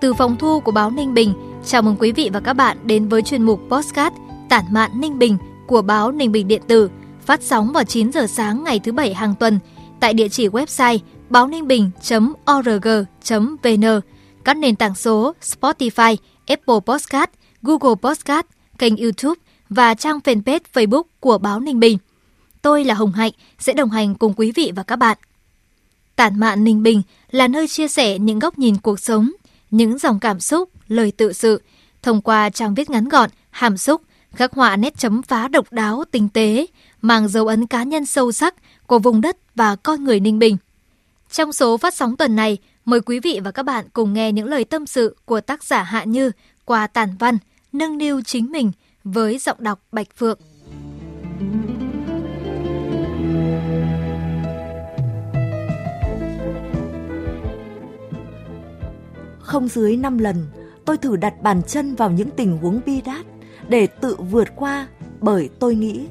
Từ phòng thu của báo Ninh Bình, chào mừng quý vị và các bạn đến với chuyên mục Postcard Tản mạn Ninh Bình của báo Ninh Bình Điện tử, phát sóng vào 9 giờ sáng ngày thứ Bảy hàng tuần tại địa chỉ website báo ninh bình.org.vn, các nền tảng số Spotify, Apple Podcast, Google Podcast, kênh YouTube và trang fanpage Facebook của báo Ninh Bình. Tôi là Hồng Hạnh sẽ đồng hành cùng quý vị và các bạn. Tản mạn Ninh Bình là nơi chia sẻ những góc nhìn cuộc sống, những dòng cảm xúc, lời tự sự, thông qua trang viết ngắn gọn, hàm xúc, khắc họa nét chấm phá độc đáo, tinh tế, mang dấu ấn cá nhân sâu sắc của vùng đất và con người Ninh Bình. Trong số phát sóng tuần này, mời quý vị và các bạn cùng nghe những lời tâm sự của tác giả Hạ Như qua tản văn, nâng niu chính mình với giọng đọc Bạch Phượng. Không dưới 5 lần, tôi thử đặt bàn chân vào những tình huống bi đát để tự vượt qua bởi tôi nghĩ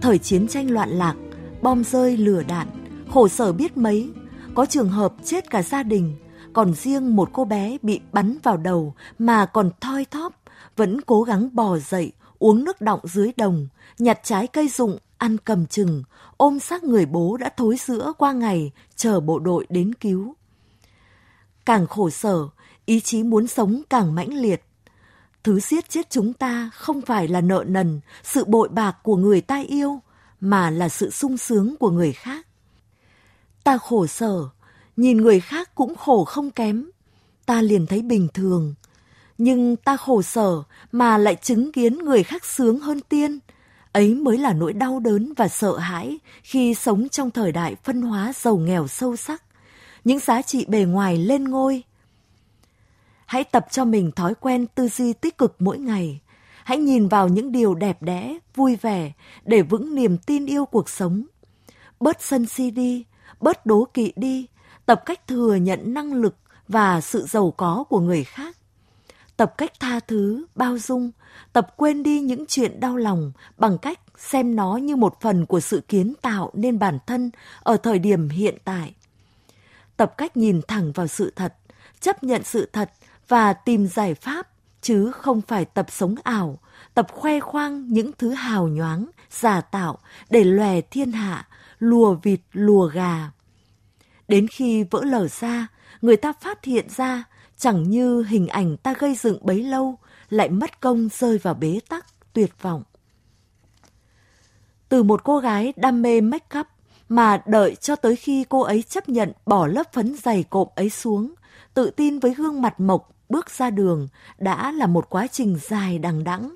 thời chiến tranh loạn lạc, bom rơi lửa đạn, khổ sở biết mấy, có trường hợp chết cả gia đình, còn riêng một cô bé bị bắn vào đầu mà còn thoi thóp, vẫn cố gắng bò dậy, uống nước đọng dưới đồng, nhặt trái cây rụng, ăn cầm chừng, ôm xác người bố đã thối sữa qua ngày, chờ bộ đội đến cứu. Càng khổ sở, ý chí muốn sống càng mãnh liệt. Thứ giết chết chúng ta không phải là nợ nần, sự bội bạc của người ta yêu, mà là sự sung sướng của người khác. Ta khổ sở, nhìn người khác cũng khổ không kém, ta liền thấy bình thường. Nhưng ta khổ sở mà lại chứng kiến người khác sướng hơn tiên, ấy mới là nỗi đau đớn và sợ hãi khi sống trong thời đại phân hóa giàu nghèo sâu sắc. Những giá trị bề ngoài lên ngôi, Hãy tập cho mình thói quen tư duy tích cực mỗi ngày. Hãy nhìn vào những điều đẹp đẽ, vui vẻ để vững niềm tin yêu cuộc sống. Bớt sân si đi, bớt đố kỵ đi, tập cách thừa nhận năng lực và sự giàu có của người khác. Tập cách tha thứ, bao dung, tập quên đi những chuyện đau lòng bằng cách xem nó như một phần của sự kiến tạo nên bản thân ở thời điểm hiện tại. Tập cách nhìn thẳng vào sự thật, chấp nhận sự thật và tìm giải pháp chứ không phải tập sống ảo, tập khoe khoang những thứ hào nhoáng, giả tạo để lòe thiên hạ, lùa vịt lùa gà. Đến khi vỡ lở ra, người ta phát hiện ra chẳng như hình ảnh ta gây dựng bấy lâu lại mất công rơi vào bế tắc, tuyệt vọng. Từ một cô gái đam mê make up mà đợi cho tới khi cô ấy chấp nhận bỏ lớp phấn dày cộm ấy xuống, tự tin với gương mặt mộc bước ra đường đã là một quá trình dài đằng đẵng.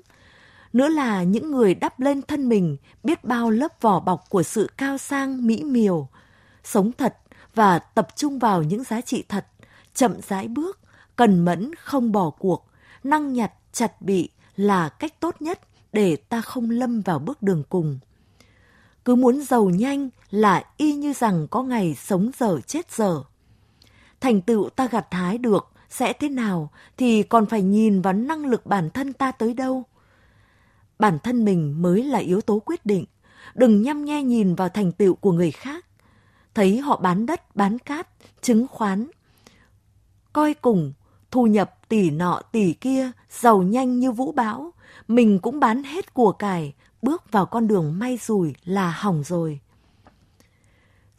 Nữa là những người đắp lên thân mình biết bao lớp vỏ bọc của sự cao sang mỹ miều, sống thật và tập trung vào những giá trị thật, chậm rãi bước, cần mẫn không bỏ cuộc, năng nhặt chặt bị là cách tốt nhất để ta không lâm vào bước đường cùng. Cứ muốn giàu nhanh là y như rằng có ngày sống dở chết dở. Thành tựu ta gặt hái được sẽ thế nào thì còn phải nhìn vào năng lực bản thân ta tới đâu. Bản thân mình mới là yếu tố quyết định. Đừng nhăm nhe nhìn vào thành tựu của người khác. Thấy họ bán đất, bán cát, chứng khoán. Coi cùng, thu nhập tỷ nọ tỷ kia, giàu nhanh như vũ bão. Mình cũng bán hết của cải, bước vào con đường may rủi là hỏng rồi.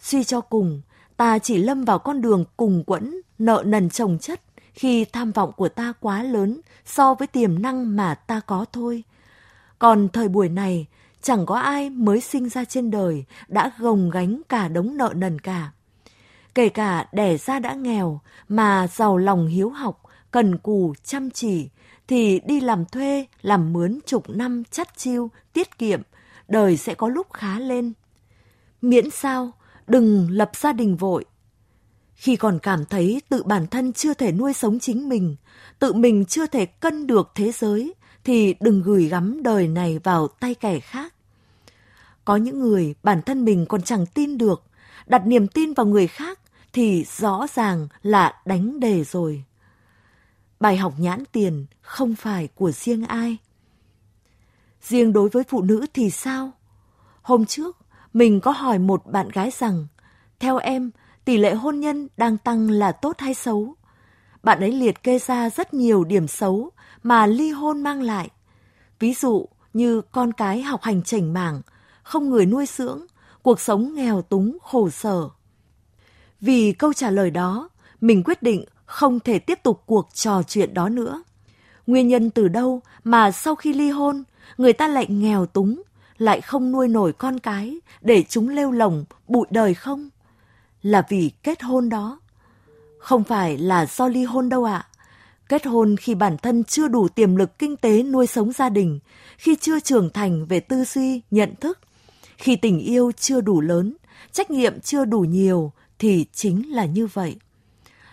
Suy cho cùng, ta chỉ lâm vào con đường cùng quẫn, nợ nần chồng chất, khi tham vọng của ta quá lớn so với tiềm năng mà ta có thôi. Còn thời buổi này, chẳng có ai mới sinh ra trên đời đã gồng gánh cả đống nợ nần cả. Kể cả đẻ ra đã nghèo mà giàu lòng hiếu học, cần cù, chăm chỉ, thì đi làm thuê, làm mướn chục năm chắt chiêu, tiết kiệm, đời sẽ có lúc khá lên. Miễn sao, đừng lập gia đình vội. Khi còn cảm thấy tự bản thân chưa thể nuôi sống chính mình, tự mình chưa thể cân được thế giới, thì đừng gửi gắm đời này vào tay kẻ khác. Có những người bản thân mình còn chẳng tin được, đặt niềm tin vào người khác thì rõ ràng là đánh đề rồi. Bài học nhãn tiền không phải của riêng ai. Riêng đối với phụ nữ thì sao? Hôm trước, mình có hỏi một bạn gái rằng, theo em, tỷ lệ hôn nhân đang tăng là tốt hay xấu? Bạn ấy liệt kê ra rất nhiều điểm xấu mà ly hôn mang lại. Ví dụ như con cái học hành chảnh mảng, không người nuôi dưỡng, cuộc sống nghèo túng khổ sở. Vì câu trả lời đó, mình quyết định không thể tiếp tục cuộc trò chuyện đó nữa. Nguyên nhân từ đâu mà sau khi ly hôn, người ta lại nghèo túng, lại không nuôi nổi con cái để chúng lêu lồng bụi đời không? Là vì kết hôn đó. Không phải là do ly hôn đâu ạ. À. Kết hôn khi bản thân chưa đủ tiềm lực kinh tế nuôi sống gia đình, khi chưa trưởng thành về tư duy, nhận thức, khi tình yêu chưa đủ lớn, trách nhiệm chưa đủ nhiều thì chính là như vậy.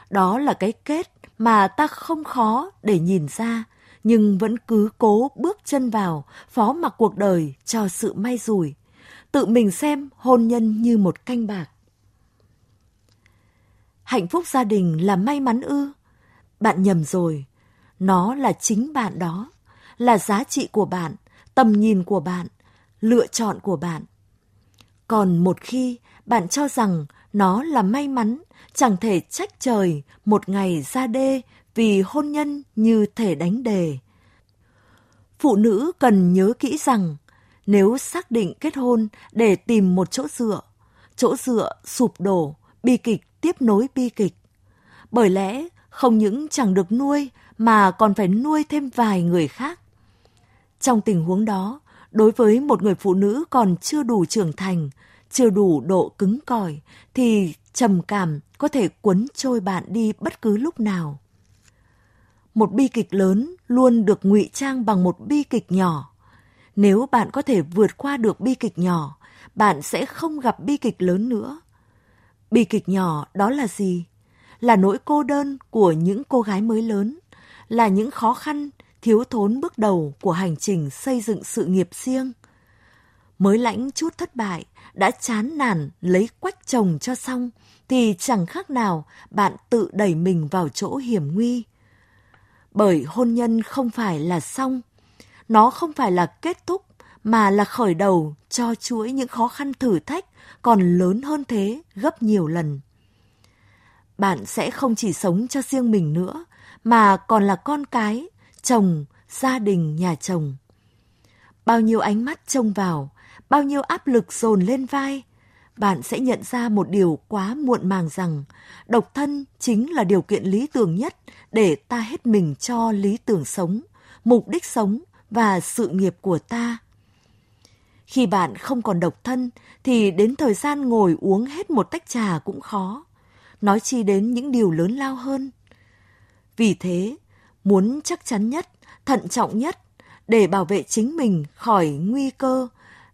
Đó là cái kết mà ta không khó để nhìn ra, nhưng vẫn cứ cố bước chân vào, phó mặc cuộc đời cho sự may rủi. Tự mình xem hôn nhân như một canh bạc. Hạnh phúc gia đình là may mắn ư? Bạn nhầm rồi. Nó là chính bạn đó, là giá trị của bạn, tầm nhìn của bạn, lựa chọn của bạn. Còn một khi bạn cho rằng nó là may mắn, chẳng thể trách trời một ngày ra đê vì hôn nhân như thể đánh đề. Phụ nữ cần nhớ kỹ rằng nếu xác định kết hôn để tìm một chỗ dựa, chỗ dựa sụp đổ, bi kịch tiếp nối bi kịch. Bởi lẽ không những chẳng được nuôi mà còn phải nuôi thêm vài người khác. Trong tình huống đó, đối với một người phụ nữ còn chưa đủ trưởng thành, chưa đủ độ cứng cỏi thì trầm cảm có thể cuốn trôi bạn đi bất cứ lúc nào. Một bi kịch lớn luôn được ngụy trang bằng một bi kịch nhỏ. Nếu bạn có thể vượt qua được bi kịch nhỏ, bạn sẽ không gặp bi kịch lớn nữa. Bi kịch nhỏ đó là gì? Là nỗi cô đơn của những cô gái mới lớn, là những khó khăn, thiếu thốn bước đầu của hành trình xây dựng sự nghiệp riêng. Mới lãnh chút thất bại, đã chán nản lấy quách chồng cho xong, thì chẳng khác nào bạn tự đẩy mình vào chỗ hiểm nguy. Bởi hôn nhân không phải là xong, nó không phải là kết thúc mà là khởi đầu cho chuỗi những khó khăn thử thách còn lớn hơn thế gấp nhiều lần. Bạn sẽ không chỉ sống cho riêng mình nữa, mà còn là con cái, chồng, gia đình nhà chồng. Bao nhiêu ánh mắt trông vào, bao nhiêu áp lực dồn lên vai, bạn sẽ nhận ra một điều quá muộn màng rằng độc thân chính là điều kiện lý tưởng nhất để ta hết mình cho lý tưởng sống, mục đích sống và sự nghiệp của ta. Khi bạn không còn độc thân thì đến thời gian ngồi uống hết một tách trà cũng khó, nói chi đến những điều lớn lao hơn. Vì thế, muốn chắc chắn nhất, thận trọng nhất để bảo vệ chính mình khỏi nguy cơ,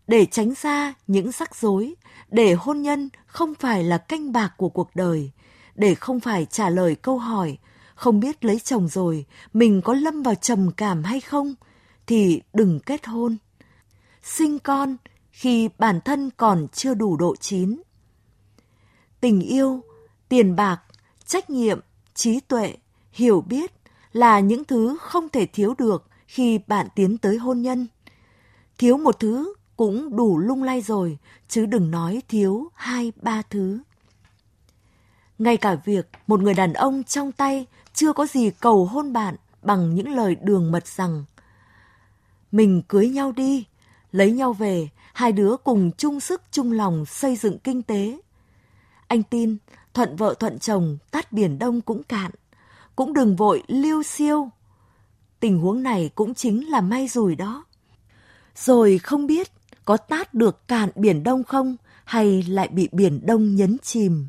để tránh ra những rắc rối, để hôn nhân không phải là canh bạc của cuộc đời, để không phải trả lời câu hỏi không biết lấy chồng rồi mình có lâm vào trầm cảm hay không thì đừng kết hôn. Sinh con khi bản thân còn chưa đủ độ chín. Tình yêu, tiền bạc, trách nhiệm, trí tuệ, hiểu biết là những thứ không thể thiếu được khi bạn tiến tới hôn nhân. Thiếu một thứ cũng đủ lung lay rồi, chứ đừng nói thiếu hai ba thứ. Ngay cả việc một người đàn ông trong tay chưa có gì cầu hôn bạn bằng những lời đường mật rằng mình cưới nhau đi, lấy nhau về, hai đứa cùng chung sức chung lòng xây dựng kinh tế. Anh tin, thuận vợ thuận chồng, tát biển đông cũng cạn. Cũng đừng vội liêu siêu. Tình huống này cũng chính là may rủi đó. Rồi không biết có tát được cạn biển đông không hay lại bị biển đông nhấn chìm.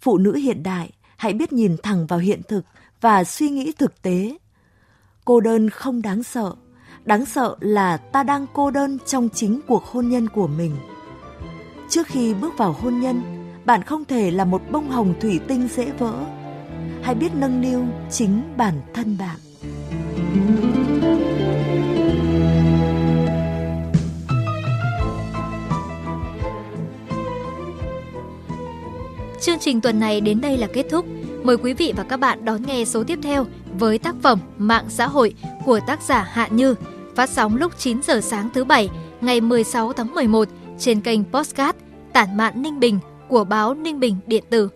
Phụ nữ hiện đại hãy biết nhìn thẳng vào hiện thực và suy nghĩ thực tế. Cô đơn không đáng sợ, đáng sợ là ta đang cô đơn trong chính cuộc hôn nhân của mình. Trước khi bước vào hôn nhân, bạn không thể là một bông hồng thủy tinh dễ vỡ. Hãy biết nâng niu chính bản thân bạn. Chương trình tuần này đến đây là kết thúc. Mời quý vị và các bạn đón nghe số tiếp theo với tác phẩm Mạng xã hội của tác giả Hạ Như, phát sóng lúc 9 giờ sáng thứ Bảy, ngày 16 tháng 11 trên kênh Postcard Tản mạn Ninh Bình của báo Ninh Bình Điện tử.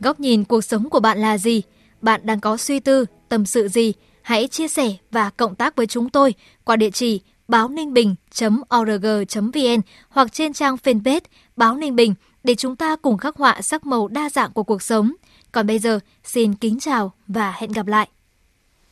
Góc nhìn cuộc sống của bạn là gì? Bạn đang có suy tư, tâm sự gì? Hãy chia sẻ và cộng tác với chúng tôi qua địa chỉ báo ninh bình.org.vn hoặc trên trang fanpage Báo Ninh Bình để chúng ta cùng khắc họa sắc màu đa dạng của cuộc sống. Còn bây giờ, xin kính chào và hẹn gặp lại.